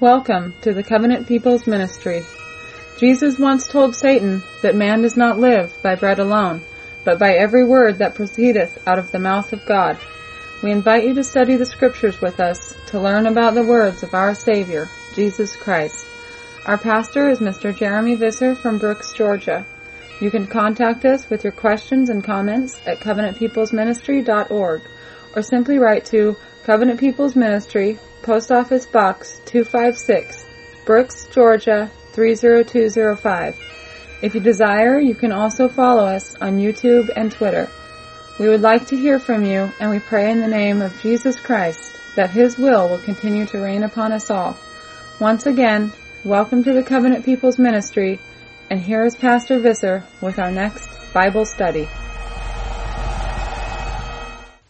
Welcome to the Covenant People's Ministry. Jesus once told Satan that man does not live by bread alone, but by every word that proceedeth out of the mouth of God. We invite you to study the scriptures with us to learn about the words of our Savior, Jesus Christ. Our pastor is Mr. Jeremy Visser from Brooks, Georgia. You can contact us with your questions and comments at covenantpeoplesministry.org or simply write to Covenant People's Ministry, Post Office Box 256, Brooks, Georgia 30205. If you desire, you can also follow us on YouTube and Twitter. We would like to hear from you, and we pray in the name of Jesus Christ that His will will continue to reign upon us all. Once again, welcome to the Covenant People's Ministry, and here is Pastor Visser with our next Bible study.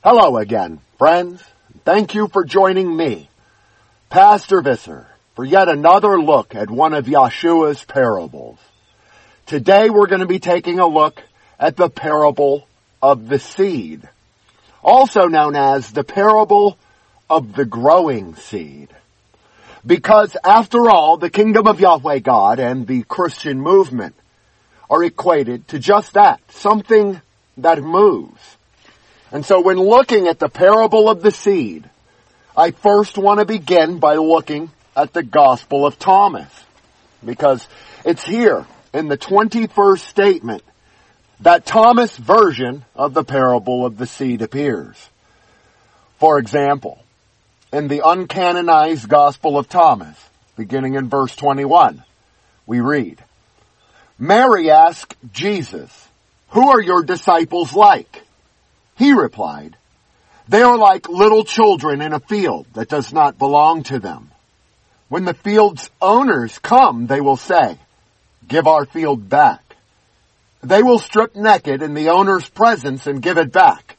Hello again, friends. Thank you for joining me, Pastor Visser, for yet another look at one of Yeshua's parables. Today we're going to be taking a look at the parable of the seed, also known as the parable of the growing seed. Because after all, the kingdom of Yahweh God and the Christian movement are equated to just that, something that moves. And so when looking at the parable of the seed, I first want to begin by looking at the Gospel of Thomas. Because it's here in the 21st statement that Thomas version of the parable of the seed appears. For example, in the uncanonized Gospel of Thomas, beginning in verse 21, we read, Mary asked Jesus, who are your disciples like? He replied, they are like little children in a field that does not belong to them. When the field's owners come, they will say, give our field back. They will strip naked in the owner's presence and give it back,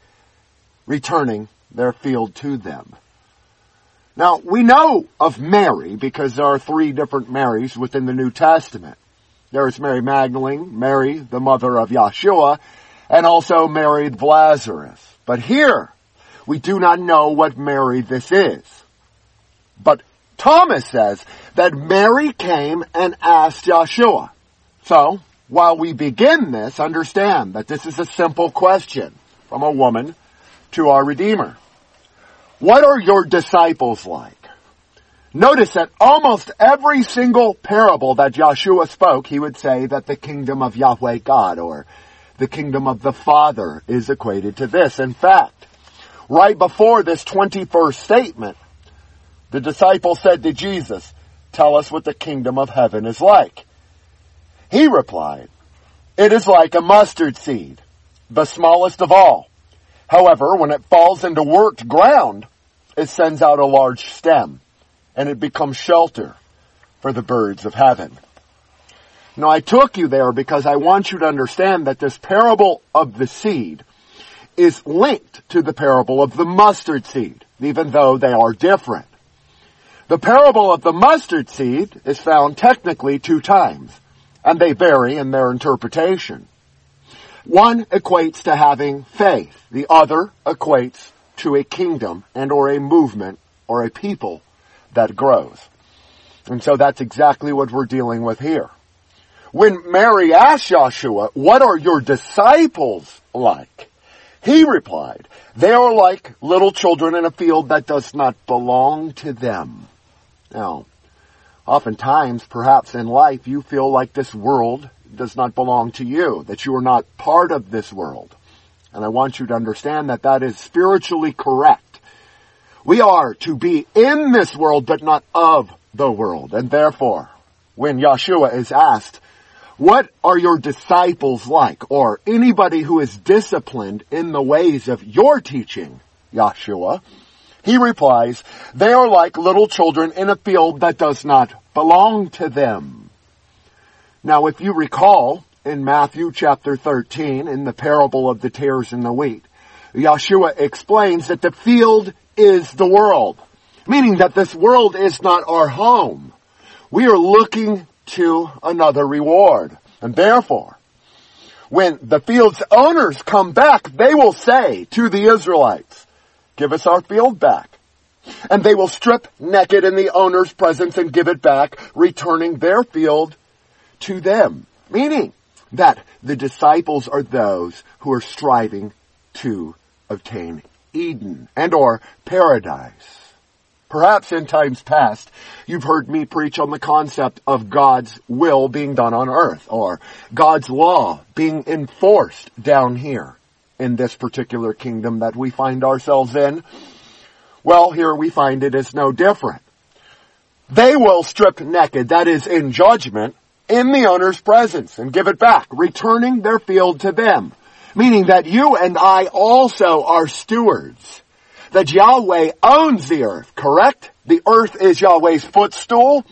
returning their field to them. Now, we know of Mary because there are three different Marys within the New Testament. There is Mary Magdalene, Mary, the mother of Yeshua, and also of Lazarus. But here, we do not know what Mary this is. But Thomas says that Mary came and asked Yeshua. So, while we begin this, understand that this is a simple question from a woman to our Redeemer. What are your disciples like? Notice that almost every single parable that Yeshua spoke, he would say that the kingdom of Yahweh God or the kingdom of the Father is equated to this. In fact, right before this 21st statement, the disciple said to Jesus, tell us what the kingdom of heaven is like. He replied, it is like a mustard seed, the smallest of all. However, when it falls into worked ground, it sends out a large stem and it becomes shelter for the birds of heaven. Now I took you there because I want you to understand that this parable of the seed is linked to the parable of the mustard seed, even though they are different. The parable of the mustard seed is found technically two times, and they vary in their interpretation. One equates to having faith. The other equates to a kingdom and or a movement or a people that grows. And so that's exactly what we're dealing with here. When Mary asked Yeshua, what are your disciples like? He replied, they are like little children in a field that does not belong to them. Now, oftentimes, perhaps in life, you feel like this world does not belong to you, that you are not part of this world. And I want you to understand that that is spiritually correct. We are to be in this world, but not of the world. And therefore, when Yeshua is asked, what are your disciples like? Or anybody who is disciplined in the ways of your teaching, Yeshua? He replies, they are like little children in a field that does not belong to them. Now if you recall, in Matthew chapter 13, in the parable of the tares and the wheat, Yeshua explains that the field is the world, meaning that this world is not our home. We are looking to another reward. And therefore, when the field's owners come back, they will say to the Israelites, give us our field back. And they will strip naked in the owner's presence and give it back, returning their field to them. Meaning that the disciples are those who are striving to obtain Eden and or paradise. Perhaps in times past, you've heard me preach on the concept of God's will being done on earth, or God's law being enforced down here in this particular kingdom that we find ourselves in. Well, here we find it is no different. They will strip naked, that is in judgment, in the owner's presence and give it back, returning their field to them. Meaning that you and I also are stewards. That Yahweh owns the earth, correct? The earth is Yahweh's footstool.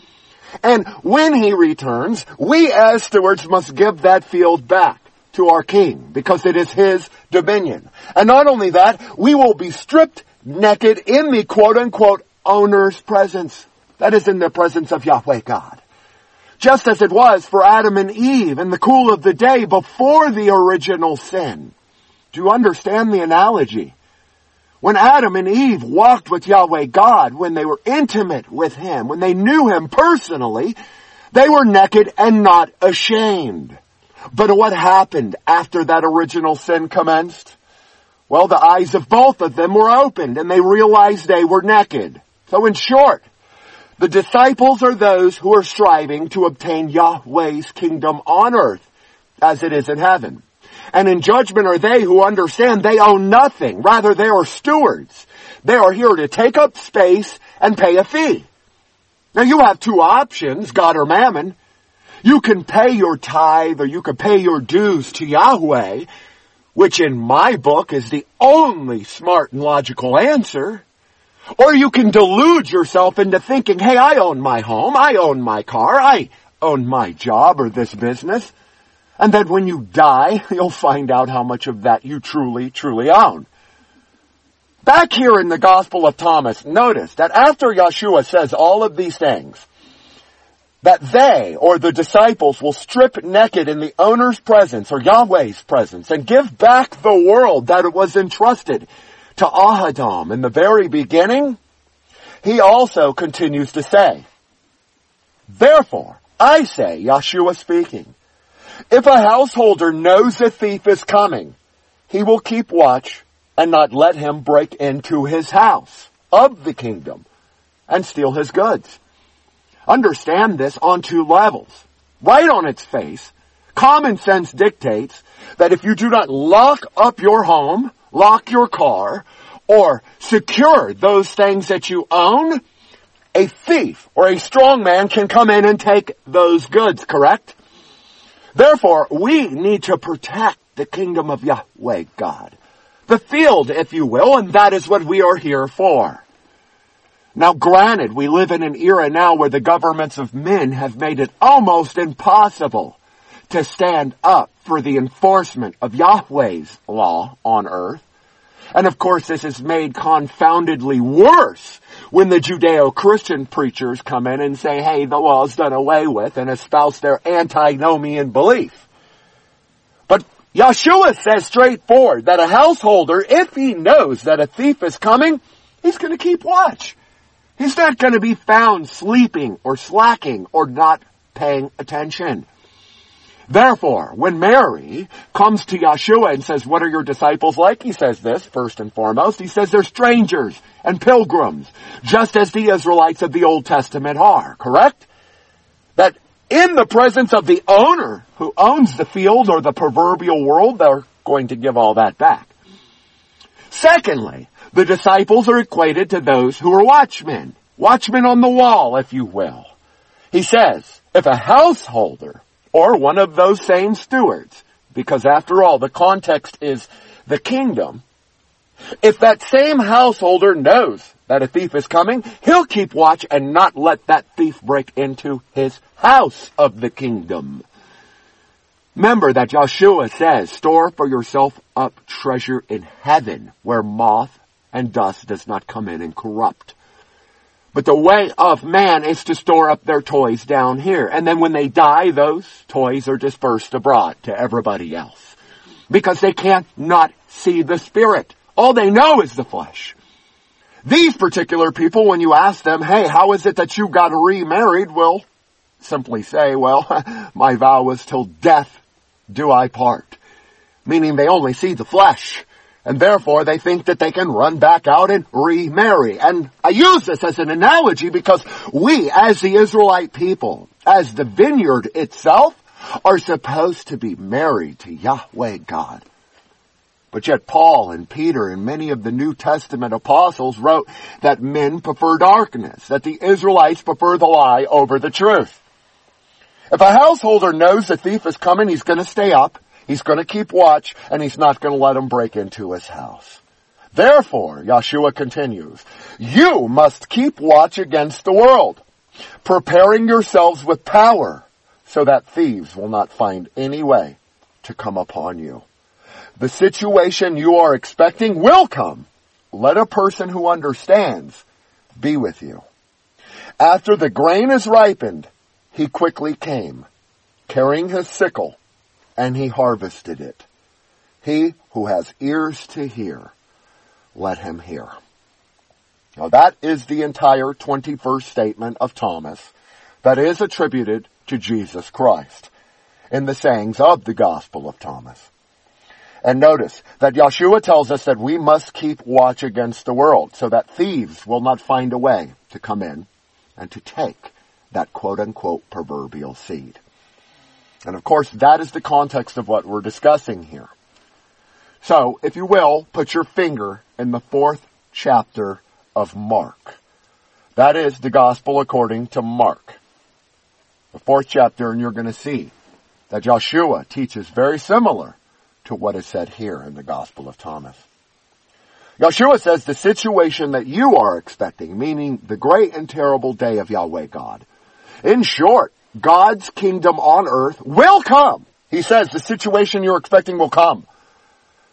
And when he returns, we as stewards must give that field back to our king because it is his dominion. And not only that, we will be stripped naked in the quote unquote owner's presence. That is in the presence of Yahweh God. Just as it was for Adam and Eve in the cool of the day before the original sin. Do you understand the analogy? When Adam and Eve walked with Yahweh God, when they were intimate with Him, when they knew Him personally, they were naked and not ashamed. But what happened after that original sin commenced? Well, the eyes of both of them were opened and they realized they were naked. So in short, the disciples are those who are striving to obtain Yahweh's kingdom on earth as it is in heaven. And in judgment are they who understand they own nothing. Rather, they are stewards. They are here to take up space and pay a fee. Now you have two options, God or mammon. You can pay your tithe or you can pay your dues to Yahweh, which in my book is the only smart and logical answer. Or you can delude yourself into thinking, hey, I own my home, I own my car, I own my job or this business. And that when you die, you'll find out how much of that you truly, truly own. Back here in the Gospel of Thomas, notice that after Yeshua says all of these things, that they or the disciples will strip naked in the owner's presence or Yahweh's presence and give back the world that it was entrusted to Ahadam in the very beginning, he also continues to say, Therefore, I say, Yeshua speaking, if a householder knows a thief is coming, he will keep watch and not let him break into his house of the kingdom and steal his goods. Understand this on two levels. Right on its face, common sense dictates that if you do not lock up your home, lock your car, or secure those things that you own, a thief or a strong man can come in and take those goods, correct? Therefore, we need to protect the kingdom of Yahweh God. The field, if you will, and that is what we are here for. Now granted, we live in an era now where the governments of men have made it almost impossible to stand up for the enforcement of Yahweh's law on earth. And of course this is made confoundedly worse when the Judeo-Christian preachers come in and say, hey, the law is done away with and espouse their antinomian belief. But Yeshua says straightforward that a householder, if he knows that a thief is coming, he's going to keep watch. He's not going to be found sleeping or slacking or not paying attention. Therefore, when Mary comes to Yeshua and says, what are your disciples like? He says this, first and foremost. He says they're strangers and pilgrims, just as the Israelites of the Old Testament are, correct? That in the presence of the owner who owns the field or the proverbial world, they're going to give all that back. Secondly, the disciples are equated to those who are watchmen. Watchmen on the wall, if you will. He says, if a householder or one of those same stewards, because after all, the context is the kingdom. If that same householder knows that a thief is coming, he'll keep watch and not let that thief break into his house of the kingdom. Remember that Yeshua says, store for yourself up treasure in heaven where moth and dust does not come in and corrupt. But the way of man is to store up their toys down here. And then when they die, those toys are dispersed abroad to everybody else. Because they can't not see the spirit. All they know is the flesh. These particular people, when you ask them, hey, how is it that you got remarried, will simply say, well, my vow was till death do I part. Meaning they only see the flesh. And therefore they think that they can run back out and remarry. And I use this as an analogy because we, as the Israelite people, as the vineyard itself, are supposed to be married to Yahweh God. But yet Paul and Peter and many of the New Testament apostles wrote that men prefer darkness, that the Israelites prefer the lie over the truth. If a householder knows the thief is coming, he's to stay up, he's going to keep watch, and he's not going to let him break into his house. Therefore, Yeshua continues, you must keep watch against the world, preparing yourselves with power so that thieves will not find any way to come upon you. The situation you are expecting will come. Let a person who understands be with you. After the grain is ripened, he quickly came, carrying his sickle, and he harvested it. He who has ears to hear, let him hear. Now that is the entire 21st statement of Thomas that is attributed to Jesus Christ in the sayings of the Gospel of Thomas. And notice that Yeshua tells us that we must keep watch against the world so that thieves will not find a way to come in and to take that quote unquote proverbial seed. And of course that is the context of what we're discussing here. So, if you will, put your finger in the fourth chapter of Mark. That is the gospel according to Mark. The fourth chapter and you're going to see that Yeshua teaches very similar to what is said here in the Gospel of Thomas. Yeshua says the situation that you are expecting, meaning the great and terrible day of Yahweh God. In short, God's kingdom on earth will come. He says the situation you're expecting will come.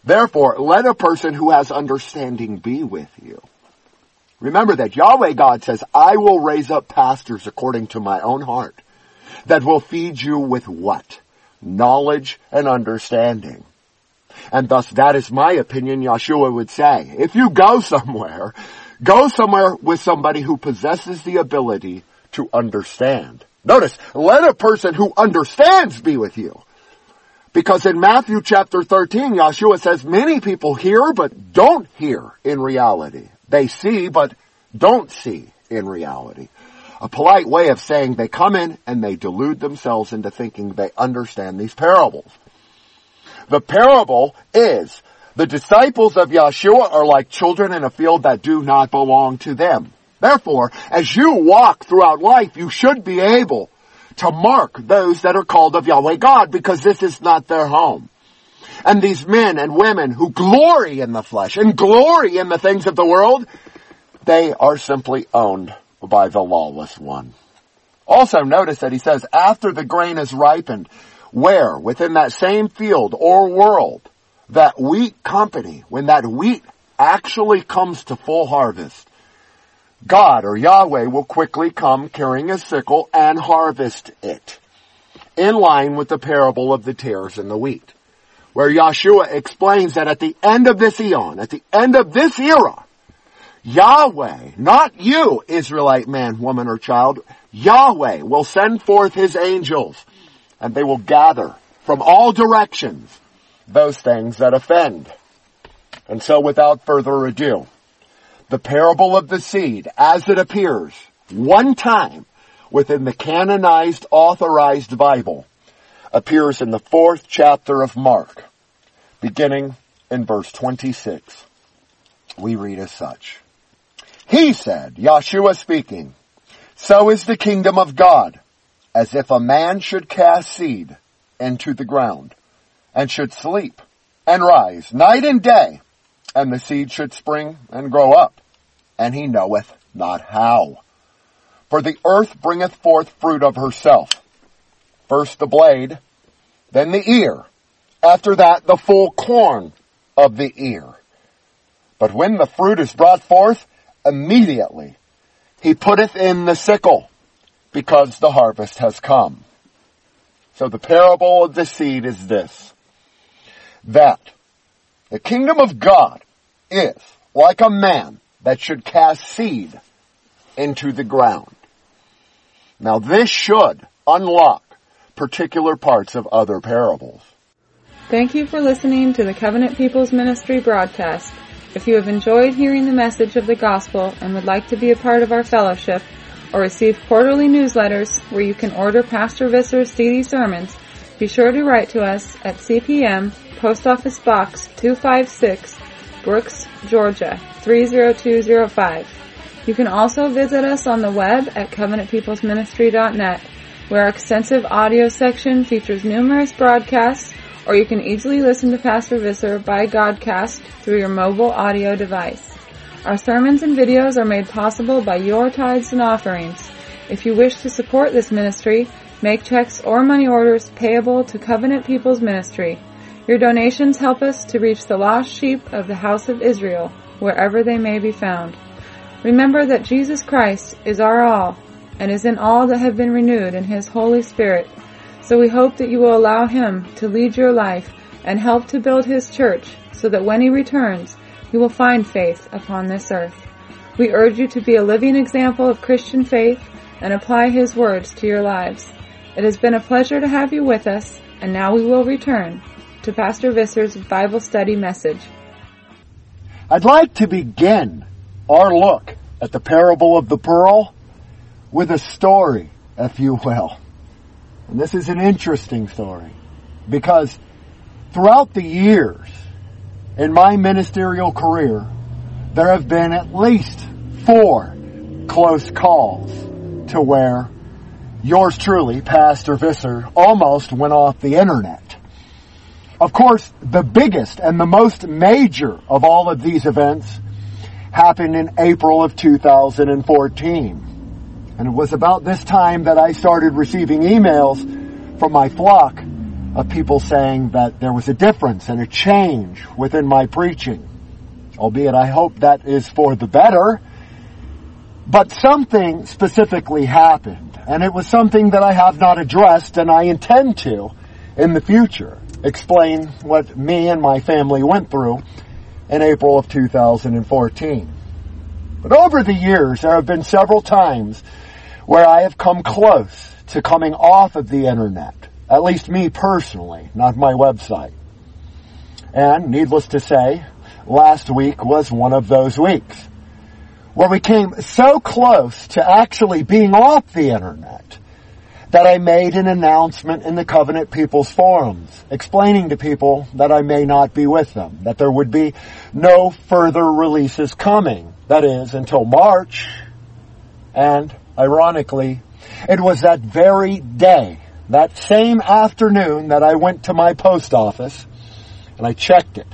Therefore, let a person who has understanding be with you. Remember that Yahweh God says, I will raise up pastors according to my own heart that will feed you with what? Knowledge and understanding. And thus that is my opinion, Yeshua would say. If you go somewhere, go somewhere with somebody who possesses the ability to understand. Notice, let a person who understands be with you. Because in Matthew chapter 13, Yeshua says many people hear but don't hear in reality. They see but don't see in reality. A polite way of saying they come in and they delude themselves into thinking they understand these parables. The parable is the disciples of Yeshua are like children in a field that do not belong to them. Therefore, as you walk throughout life, you should be able to mark those that are called of Yahweh God because this is not their home. And these men and women who glory in the flesh and glory in the things of the world, they are simply owned by the lawless one. Also notice that he says, after the grain is ripened, where within that same field or world, that wheat company, when that wheat actually comes to full harvest, God or Yahweh will quickly come carrying a sickle and harvest it. In line with the parable of the tares and the wheat. Where Yeshua explains that at the end of this eon, at the end of this era, Yahweh, not you, Israelite man, woman, or child, Yahweh will send forth his angels and they will gather from all directions those things that offend. And so without further ado, the parable of the seed as it appears one time within the canonized authorized Bible appears in the fourth chapter of Mark, beginning in verse 26. We read as such. He said, Yeshua speaking, so is the kingdom of God as if a man should cast seed into the ground and should sleep and rise night and day and the seed should spring and grow up and he knoweth not how. For the earth bringeth forth fruit of herself. First the blade, then the ear, after that the full corn of the ear. But when the fruit is brought forth, immediately he putteth in the sickle because the harvest has come. So the parable of the seed is this, that the kingdom of God is like a man that should cast seed into the ground. Now this should unlock particular parts of other parables. Thank you for listening to the Covenant People's Ministry broadcast. If you have enjoyed hearing the message of the gospel and would like to be a part of our fellowship or receive quarterly newsletters where you can order Pastor Visser's CD sermons, be sure to write to us at CPM Post Office Box 256, Brooks, Georgia 30205. You can also visit us on the web at covenantpeoplesministry.net, where our extensive audio section features numerous broadcasts, or you can easily listen to Pastor Visser by Godcast through your mobile audio device. Our sermons and videos are made possible by your tithes and offerings. If you wish to support this ministry, make checks or money orders payable to Covenant People's Ministry. Your donations help us to reach the lost sheep of the house of Israel, wherever they may be found. Remember that Jesus Christ is our all and is in all that have been renewed in His Holy Spirit. So we hope that you will allow Him to lead your life and help to build His church so that when He returns, you will find faith upon this earth. We urge you to be a living example of Christian faith and apply His words to your lives. It has been a pleasure to have you with us, and now we will return to Pastor Visser's Bible study message. I'd like to begin our look at the parable of the pearl with a story, if you will. And this is an interesting story because throughout the years in my ministerial career, there have been at least four close calls to where yours truly, Pastor Visser, almost went off the internet. Of course, the biggest and the most major of all of these events happened in April of 2014. And it was about this time that I started receiving emails from my flock of people saying that there was a difference and a change within my preaching. Albeit I hope that is for the better. But something specifically happened. And it was something that I have not addressed and I intend to in the future explain what me and my family went through in April of 2014. But over the years, there have been several times where I have come close to coming off of the internet. At least me personally, not my website. And needless to say, last week was one of those weeks where we came so close to actually being off the internet that I made an announcement in the Covenant People's Forums explaining to people that I may not be with them, that there would be no further releases coming. That is, until March. And, ironically, it was that very day, that same afternoon that I went to my post office and I checked it.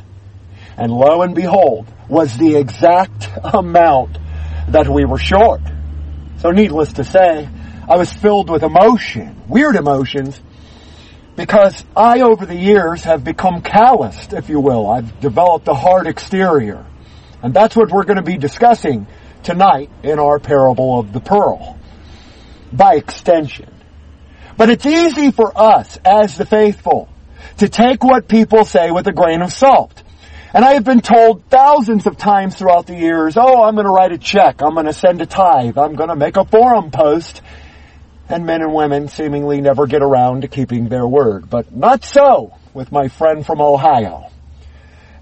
And lo and behold, was the exact amount that we were short. So needless to say, I was filled with emotion, weird emotions, because I, over the years, have become calloused, if you will. I've developed a hard exterior. And that's what we're going to be discussing tonight in our parable of the pearl. By extension. But it's easy for us, as the faithful, to take what people say with a grain of salt. And I have been told thousands of times throughout the years, oh, I'm going to write a check, I'm going to send a tithe, I'm going to make a forum post, and men and women seemingly never get around to keeping their word. But not so with my friend from Ohio.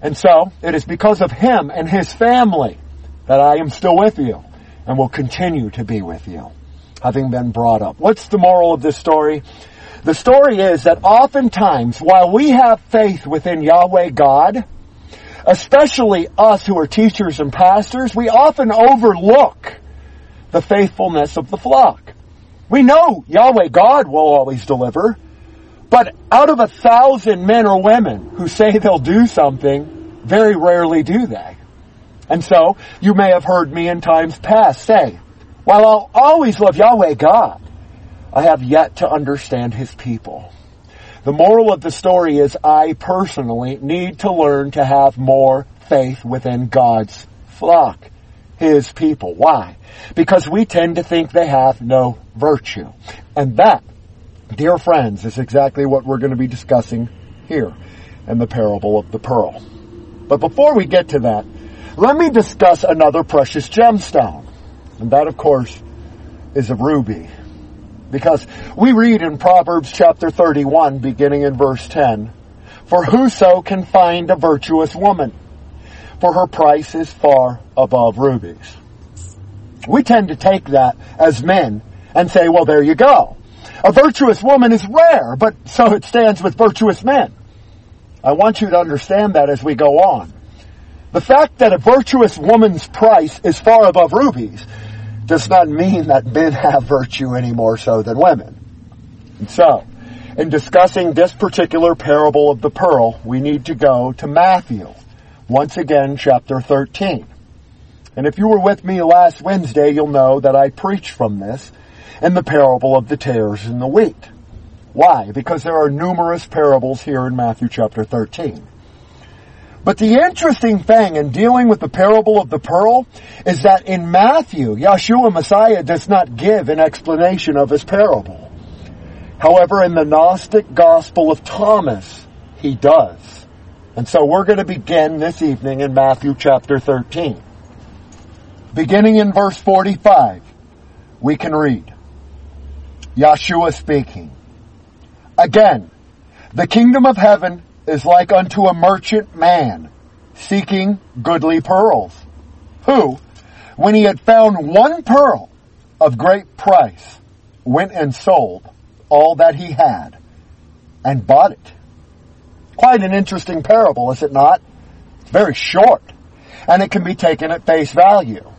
And so, it is because of him and his family that I am still with you and will continue to be with you, having been brought up. What's the moral of this story? The story is that oftentimes, while we have faith within Yahweh God, especially us who are teachers and pastors, we often overlook the faithfulness of the flock. We know Yahweh God will always deliver, but out of a thousand men or women who say they'll do something, very rarely do they. And so, you may have heard me in times past say, while I'll always love Yahweh God, I have yet to understand His people. The moral of the story is I personally need to learn to have more faith within God's flock, His people. Why? Because we tend to think they have no virtue. And that, dear friends, is exactly what we're going to be discussing here in the parable of the pearl. But before we get to that, let me discuss another precious gemstone. And that, of course, is a ruby. Because we read in Proverbs chapter 31, beginning in verse 10, For whoso can find a virtuous woman? For her price is far above rubies. We tend to take that as men and say, well, there you go. A virtuous woman is rare, but so it stands with virtuous men. I want you to understand that as we go on. The fact that a virtuous woman's price is far above rubies does not mean that men have virtue any more so than women. And so, in discussing this particular parable of the pearl, we need to go to Matthew. Once again, chapter 13. And if you were with me last Wednesday, you'll know that I preached from this in the parable of the tares and the wheat. Why? Because there are numerous parables here in Matthew chapter 13. But the interesting thing in dealing with the parable of the pearl is that in Matthew, Yeshua Messiah does not give an explanation of his parable. However, in the Gnostic Gospel of Thomas, he does. And so we're going to begin this evening in Matthew chapter 13. Beginning in verse 45, we can read, Yeshua speaking, Again, the kingdom of heaven is like unto a merchant man seeking goodly pearls, who, when he had found one pearl of great price, went and sold all that he had and bought it. Quite an interesting parable, is it not? It's very short, and it can be taken at face value.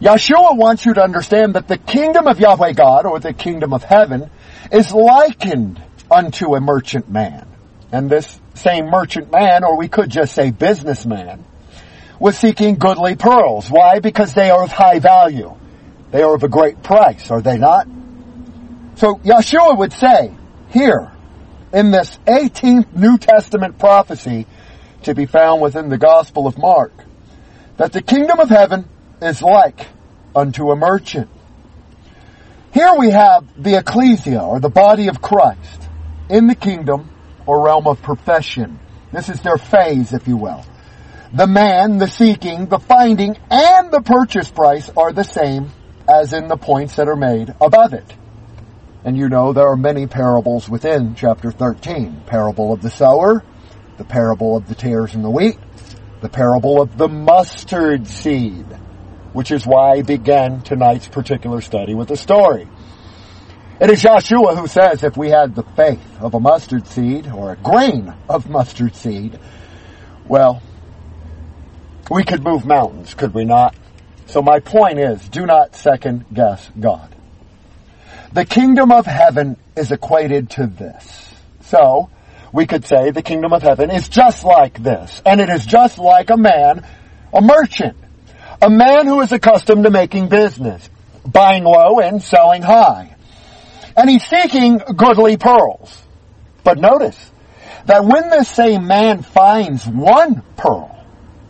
Yeshua wants you to understand that the kingdom of Yahweh God, or the kingdom of heaven, is likened unto a merchant man. And this same merchant man, or we could just say businessman, was seeking goodly pearls. Why? Because they are of high value. They are of a great price, are they not? So Yeshua would say, here, in this 18th New Testament prophecy to be found within the Gospel of Mark, that the kingdom of heaven is like unto a merchant. Here we have the ecclesia, or the body of Christ, in the kingdom or realm of profession. This is their phase, if you will. The man, the seeking, the finding, and the purchase price are the same as in the points that are made above it. And you know there are many parables within chapter 13. Parable of the sower, the parable of the tares and the wheat, the parable of the mustard seed, which is why I began tonight's particular study with a story. It is Yeshua who says if we had the faith of a mustard seed or a grain of mustard seed, well, we could move mountains, could we not? So my point is, do not second guess God. The kingdom of heaven is equated to this. So, we could say the kingdom of heaven is just like this. And it is just like a man, a merchant. A man who is accustomed to making business, buying low and selling high and he's seeking goodly pearls. But notice that when this same man finds one pearl,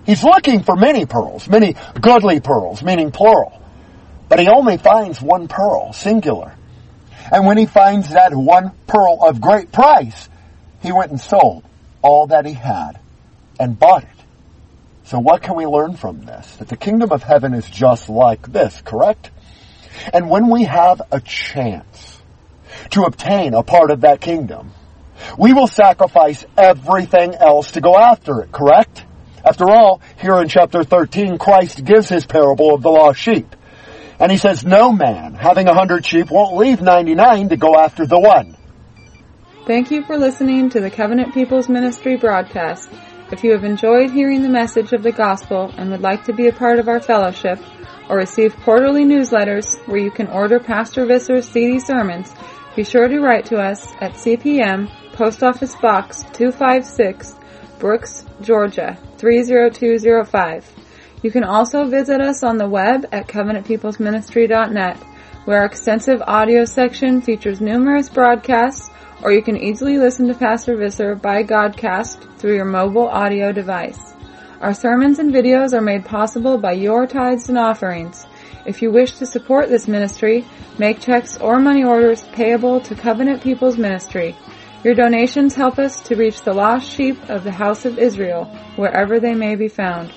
he's looking for many pearls, many goodly pearls, meaning plural. But he only finds one pearl, singular. And when he finds that one pearl of great price, he went and sold all that he had and bought it. So what can we learn from this? That the kingdom of heaven is just like this, correct? And when we have a chance to obtain a part of that kingdom. We will sacrifice everything else to go after it, correct? After all, here in chapter 13, Christ gives his parable of the lost sheep. And he says, no man having a hundred sheep won't leave 99 to go after the one. Thank you for listening to the Covenant People's Ministry broadcast. If you have enjoyed hearing the message of the gospel and would like to be a part of our fellowship or receive quarterly newsletters where you can order Pastor Visser's CD sermons, be sure to write to us at CPM, Post Office Box 256, Brooks, Georgia 30205. You can also visit us on the web at covenantpeoplesministry.net, where our extensive audio section features numerous broadcasts, or you can easily listen to Pastor Visser by Godcast through your mobile audio device. Our sermons and videos are made possible by your tithes and offerings. If you wish to support this ministry, make checks or money orders payable to Covenant People's Ministry. Your donations help us to reach the lost sheep of the house of Israel, wherever they may be found.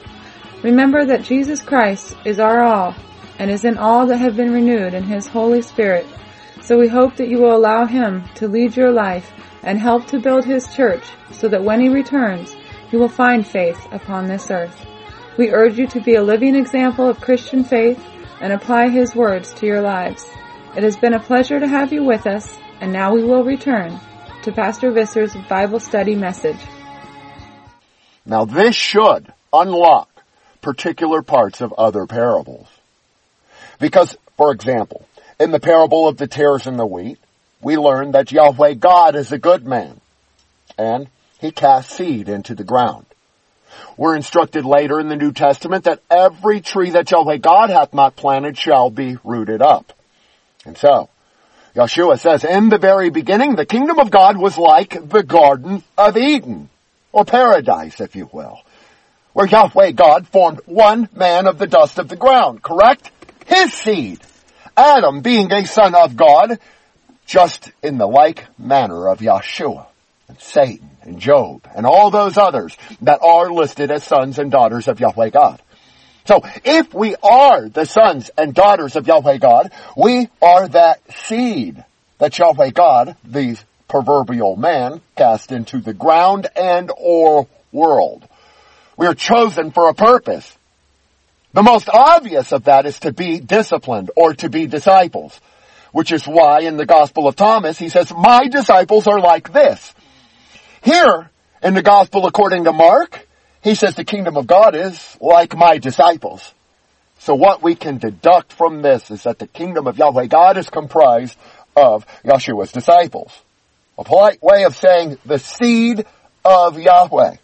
Remember that Jesus Christ is our all and is in all that have been renewed in His Holy Spirit. So we hope that you will allow Him to lead your life and help to build His church so that when He returns, you will find faith upon this earth. We urge you to be a living example of Christian faith and apply His words to your lives. It has been a pleasure to have you with us, and now we will return to Pastor Visser's Bible study message. Now this should unlock particular parts of other parables. Because, for example, in the parable of the tares and the wheat, we learn that Yahweh God is a good man, and he casts seed into the ground. We're instructed later in the New Testament that every tree that Yahweh God hath not planted shall be rooted up. And so, Yeshua says, in the very beginning, the kingdom of God was like the Garden of Eden, or paradise, if you will, where Yahweh God formed one man of the dust of the ground, correct? His seed. Adam being a son of God, just in the like manner of Yeshua and Satan and Job and all those others that are listed as sons and daughters of Yahweh God. So if we are the sons and daughters of Yahweh God, we are that seed that Yahweh God, the proverbial man, cast into the ground and or world. We are chosen for a purpose. The most obvious of that is to be disciplined or to be disciples, which is why in the Gospel of Thomas he says, my disciples are like this. Here, in the Gospel according to Mark, he says the kingdom of God is like my disciples. So what we can deduct from this is that the kingdom of Yahweh God is comprised of Yeshua's disciples. A polite way of saying the seed of Yahweh.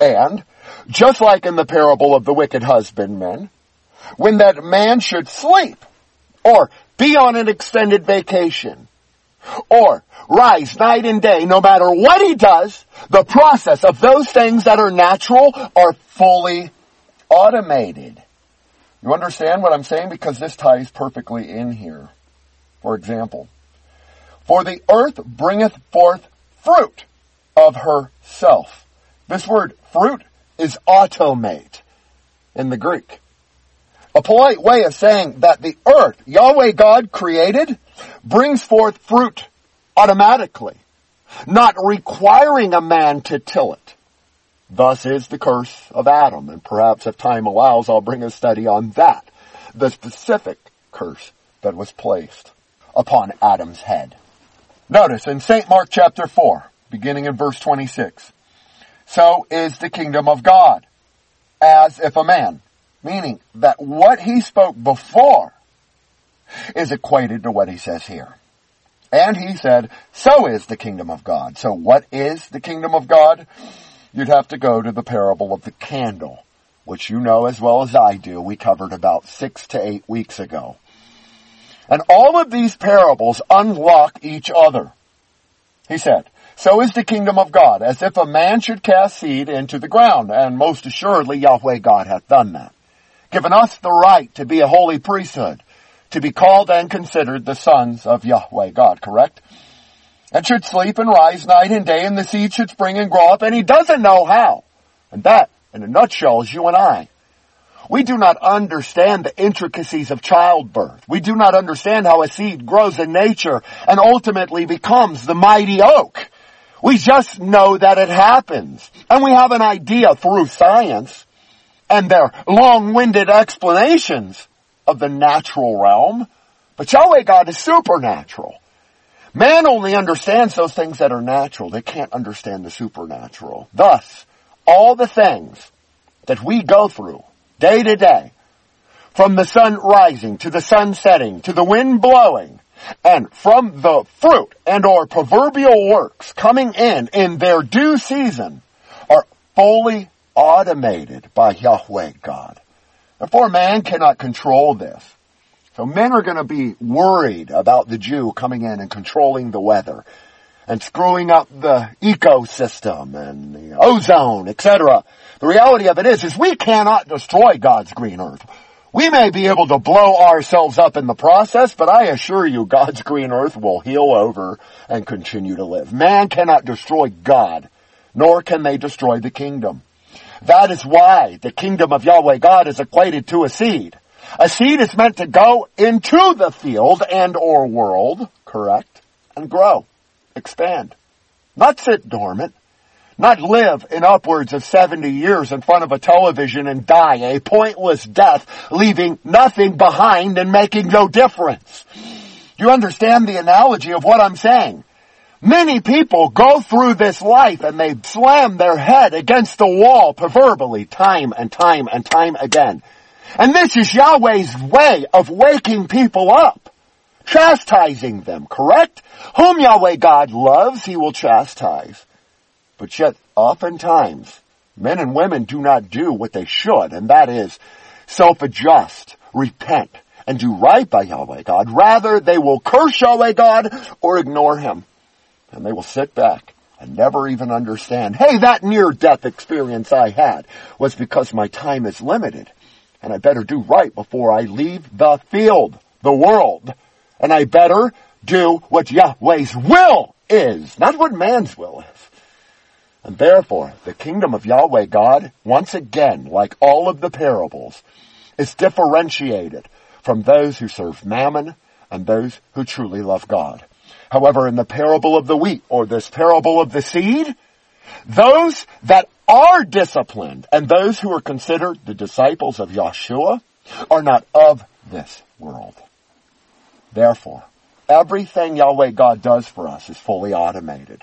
And, just like in the parable of the wicked husbandman, when that man should sleep, or be on an extended vacation, or rise night and day, no matter what he does, the process of those things that are natural are fully automated. You understand what I'm saying? Because this ties perfectly in here. For example, for the earth bringeth forth fruit of herself. This word fruit is automate in the Greek. A polite way of saying that the earth, Yahweh God created, brings forth fruit automatically, not requiring a man to till it. Thus is the curse of Adam, and perhaps if time allows, I'll bring a study on that, the specific curse that was placed upon Adam's head. Notice in St. Mark chapter 4, beginning in verse 26, so is the kingdom of God, as if a man, meaning that what he spoke before is equated to what he says here. And he said, so is the kingdom of God. So what is the kingdom of God? You'd have to go to the parable of the candle, which you know as well as I do. We covered about six to eight weeks ago. And all of these parables unlock each other. He said, so is the kingdom of God, as if a man should cast seed into the ground, and most assuredly Yahweh God hath done that. Given us the right to be a holy priesthood, to be called and considered the sons of Yahweh God, correct? And should sleep and rise night and day, and the seed should spring and grow up, and he doesn't know how. And that, in a nutshell, is you and I. We do not understand the intricacies of childbirth. We do not understand how a seed grows in nature and ultimately becomes the mighty oak. We just know that it happens. And we have an idea through science and their long-winded explanations of the natural realm. But Yahweh God is supernatural. Man only understands those things that are natural. They can't understand the supernatural. Thus, all the things that we go through day to day, from the sun rising to the sun setting to the wind blowing, and from the fruit and or proverbial works coming in in their due season are fully automated by Yahweh God. Therefore man cannot control this. So men are going to be worried about the Jew coming in and controlling the weather and screwing up the ecosystem and the ozone, etc. The reality of it is, is we cannot destroy God's green earth. We may be able to blow ourselves up in the process, but I assure you God's green earth will heal over and continue to live. Man cannot destroy God, nor can they destroy the kingdom. That is why the kingdom of Yahweh God is equated to a seed. A seed is meant to go into the field and or world, correct, and grow, expand. Not sit dormant. Not live in upwards of 70 years in front of a television and die a pointless death, leaving nothing behind and making no difference. You understand the analogy of what I'm saying? Many people go through this life and they slam their head against the wall proverbially time and time and time again. And this is Yahweh's way of waking people up. Chastising them, correct? Whom Yahweh God loves, He will chastise. But yet, oftentimes, men and women do not do what they should, and that is self-adjust, repent, and do right by Yahweh God. Rather, they will curse Yahweh God or ignore Him. And they will sit back and never even understand, hey, that near-death experience I had was because my time is limited and I better do right before I leave the field, the world. And I better do what Yahweh's will is, not what man's will is. And therefore, the kingdom of Yahweh God, once again, like all of the parables, is differentiated from those who serve mammon and those who truly love God. However, in the parable of the wheat, or this parable of the seed, those that are disciplined and those who are considered the disciples of Yeshua are not of this world. Therefore, everything Yahweh God does for us is fully automated.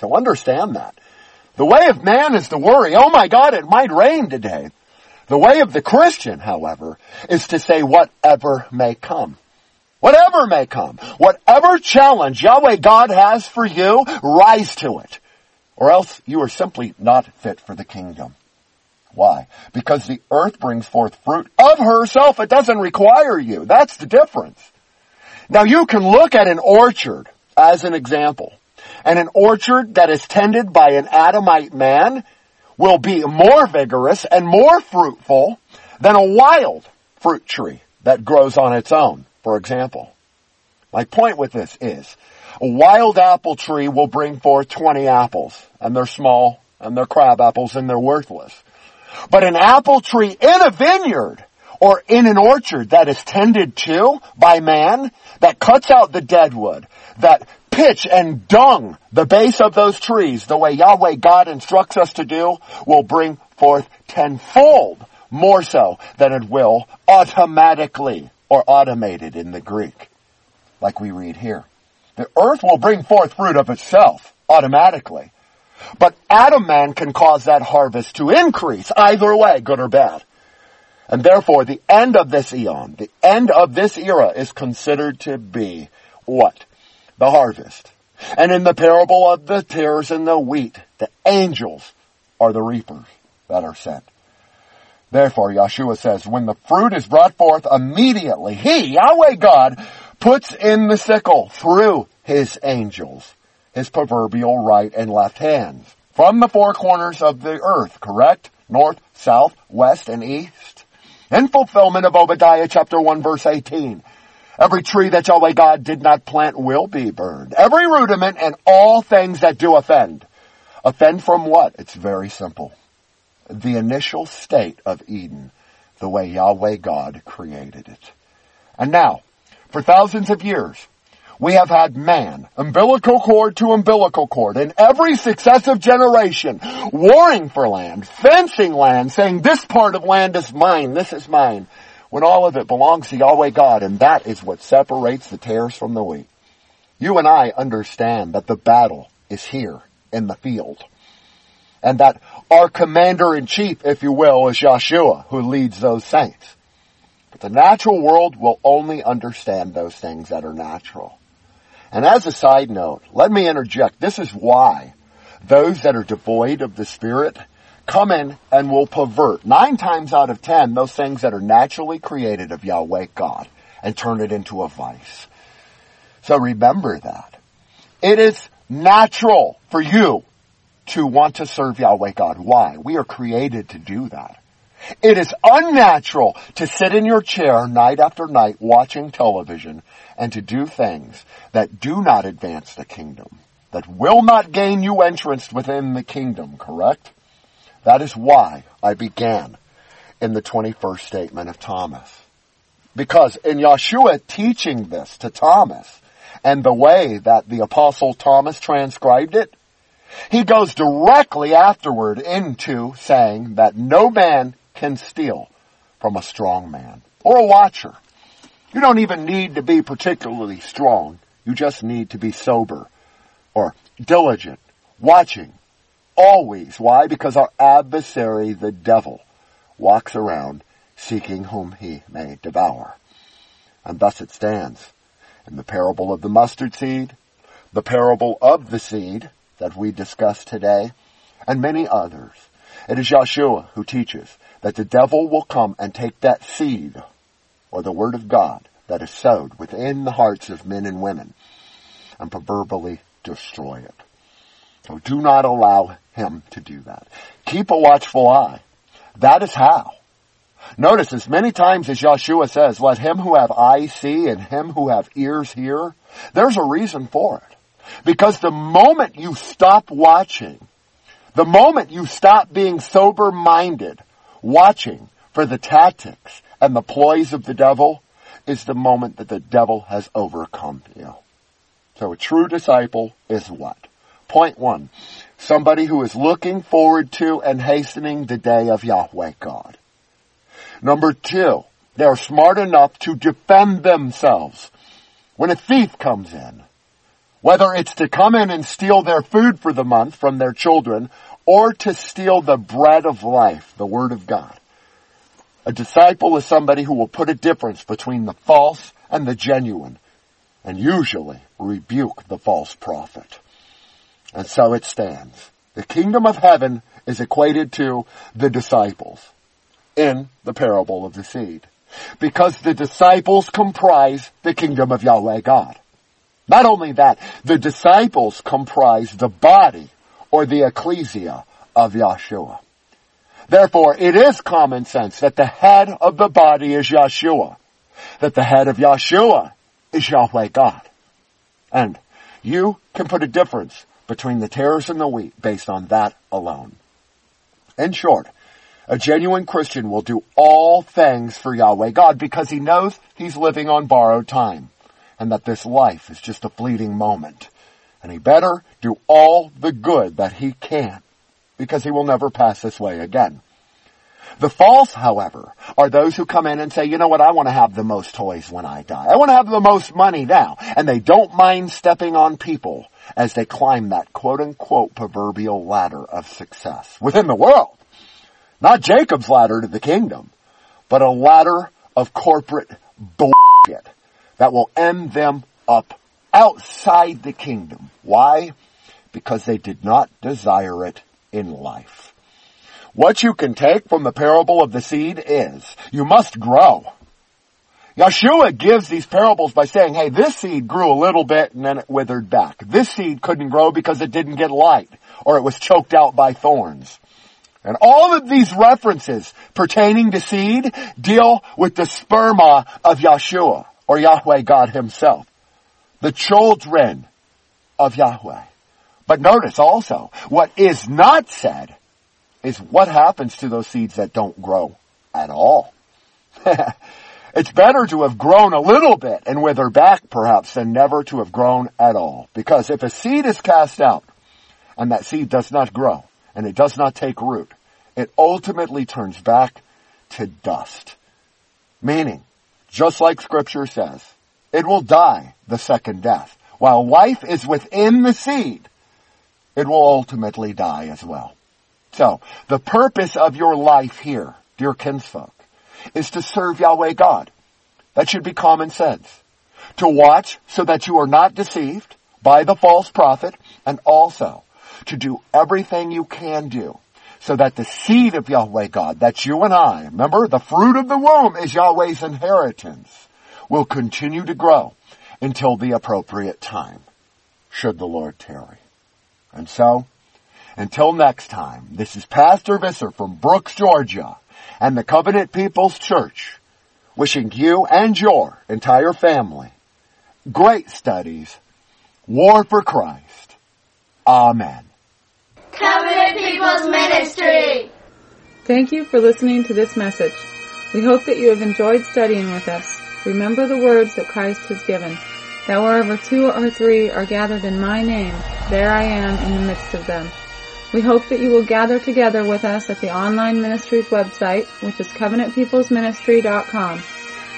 So understand that. The way of man is to worry, oh my God, it might rain today. The way of the Christian, however, is to say whatever may come. Whatever may come. Whatever challenge Yahweh God has for you, rise to it or else you are simply not fit for the kingdom. Why? Because the earth brings forth fruit of herself. It doesn't require you. That's the difference. Now you can look at an orchard as an example. And an orchard that is tended by an Adamite man will be more vigorous and more fruitful than a wild fruit tree that grows on its own, for example. My point with this is a wild apple tree will bring forth 20 apples, and they're small, and they're crab apples, and they're worthless. But an apple tree in a vineyard, or in an orchard that is tended to by man, that cuts out the dead wood, that pitch and dung the base of those trees the way Yahweh God instructs us to do, will bring forth tenfold more so than it will automatically or automated in the Greek, like we read here. The earth will bring forth fruit of itself automatically. But Adam man can cause that harvest to increase either way, good or bad. And therefore the end of this eon, the end of this era is considered to be what? The harvest. And in the parable of the tares and the wheat, the angels are the reapers that are sent. Therefore, Yeshua says, when the fruit is brought forth immediately, He, Yahweh God, puts in the sickle through his angels, his proverbial right and left hands, from the four corners of the earth, correct? North, south, west, and east. In fulfillment of Obadiah chapter 1 verse 18. Every tree that Yahweh God did not plant will be burned. Every rudiment and all things that do offend. Offend from what? It's very simple. The initial state of Eden, the way Yahweh God created it. And now, for thousands of years, we have had man, umbilical cord to umbilical cord, in every successive generation, warring for land, fencing land, saying this part of land is mine, this is mine, when all of it belongs to Yahweh God, and that is what separates the tares from the wheat. You and I understand that the battle is here in the field. And that our commander in chief, if you will, is Yeshua, who leads those saints. But the natural world will only understand those things that are natural. And as a side note, let me interject. This is why those that are devoid of the Spirit come in and will pervert nine times out of ten those things that are naturally created of Yahweh God and turn it into a vice. So remember that. It is natural for you to want to serve Yahweh God. Why? We are created to do that. It is unnatural to sit in your chair night after night watching television and to do things that do not advance the kingdom, that will not gain you entrance within the kingdom, correct? That is why I began in the 21st statement of Thomas. Because in Yeshua teaching this to Thomas and the way that the apostle Thomas transcribed it, he goes directly afterward into saying that no man can steal from a strong man or a watcher. You don't even need to be particularly strong. You just need to be sober or diligent, watching, always. Why? Because our adversary, the devil, walks around seeking whom he may devour. And thus it stands in the parable of the mustard seed, the parable of the seed that we discuss today, and many others. It is Yeshua who teaches that the devil will come and take that seed, or the word of God, that is sowed within the hearts of men and women, and proverbially destroy it. So do not allow him to do that. Keep a watchful eye. That is how. Notice as many times as Yeshua says, let him who have eyes see and him who have ears hear, there's a reason for it. Because the moment you stop watching, the moment you stop being sober minded, watching for the tactics and the ploys of the devil, is the moment that the devil has overcome you. So a true disciple is what? Point one, somebody who is looking forward to and hastening the day of Yahweh God. Number two, they're smart enough to defend themselves when a thief comes in. Whether it's to come in and steal their food for the month from their children or to steal the bread of life, the word of God. A disciple is somebody who will put a difference between the false and the genuine and usually rebuke the false prophet. And so it stands. The kingdom of heaven is equated to the disciples in the parable of the seed. Because the disciples comprise the kingdom of Yahweh God. Not only that, the disciples comprise the body or the ecclesia of Yeshua. Therefore, it is common sense that the head of the body is Yeshua. That the head of Yeshua is Yahweh God. And you can put a difference between the tares and the wheat based on that alone. In short, a genuine Christian will do all things for Yahweh God because he knows he's living on borrowed time and that this life is just a fleeting moment. And he better do all the good that he can because he will never pass this way again. The false, however, are those who come in and say, you know what, I want to have the most toys when I die. I want to have the most money now. And they don't mind stepping on people as they climb that quote unquote proverbial ladder of success within the world. Not Jacob's ladder to the kingdom, but a ladder of corporate bullshit that will end them up outside the kingdom. Why? Because they did not desire it in life. What you can take from the parable of the seed is you must grow. Yeshua gives these parables by saying, hey, this seed grew a little bit and then it withered back. This seed couldn't grow because it didn't get light or it was choked out by thorns. And all of these references pertaining to seed deal with the sperma of Yeshua or Yahweh God himself. The children of Yahweh. But notice also, what is not said is what happens to those seeds that don't grow at all. it's better to have grown a little bit and wither back perhaps than never to have grown at all. Because if a seed is cast out and that seed does not grow and it does not take root, it ultimately turns back to dust. Meaning, just like scripture says, it will die the second death. While life is within the seed, it will ultimately die as well. So, the purpose of your life here, dear kinsfolk, is to serve Yahweh God. That should be common sense. To watch so that you are not deceived by the false prophet and also to do everything you can do so that the seed of Yahweh God, that's you and I, remember the fruit of the womb is Yahweh's inheritance, will continue to grow until the appropriate time, should the Lord tarry. And so, until next time, this is Pastor Visser from Brooks, Georgia, and the Covenant People's Church, wishing you and your entire family great studies, war for Christ. Amen. Covenant People's Ministry. Thank you for listening to this message. We hope that you have enjoyed studying with us. Remember the words that Christ has given, that wherever two or three are gathered in my name, there I am in the midst of them. We hope that you will gather together with us at the online ministries website, which is covenantpeoplesministry.com,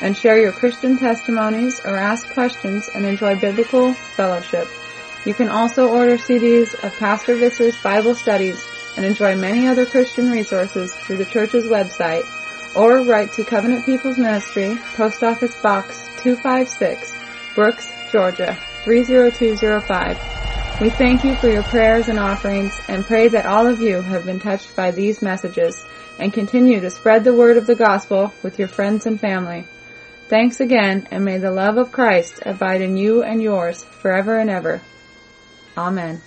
and share your Christian testimonies or ask questions and enjoy biblical fellowship. You can also order CDs of Pastor Visser's Bible studies and enjoy many other Christian resources through the church's website, or write to Covenant People's Ministry, Post Office Box 256, Brooks, Georgia 30205. We thank you for your prayers and offerings and pray that all of you have been touched by these messages and continue to spread the word of the gospel with your friends and family. Thanks again and may the love of Christ abide in you and yours forever and ever. Amen.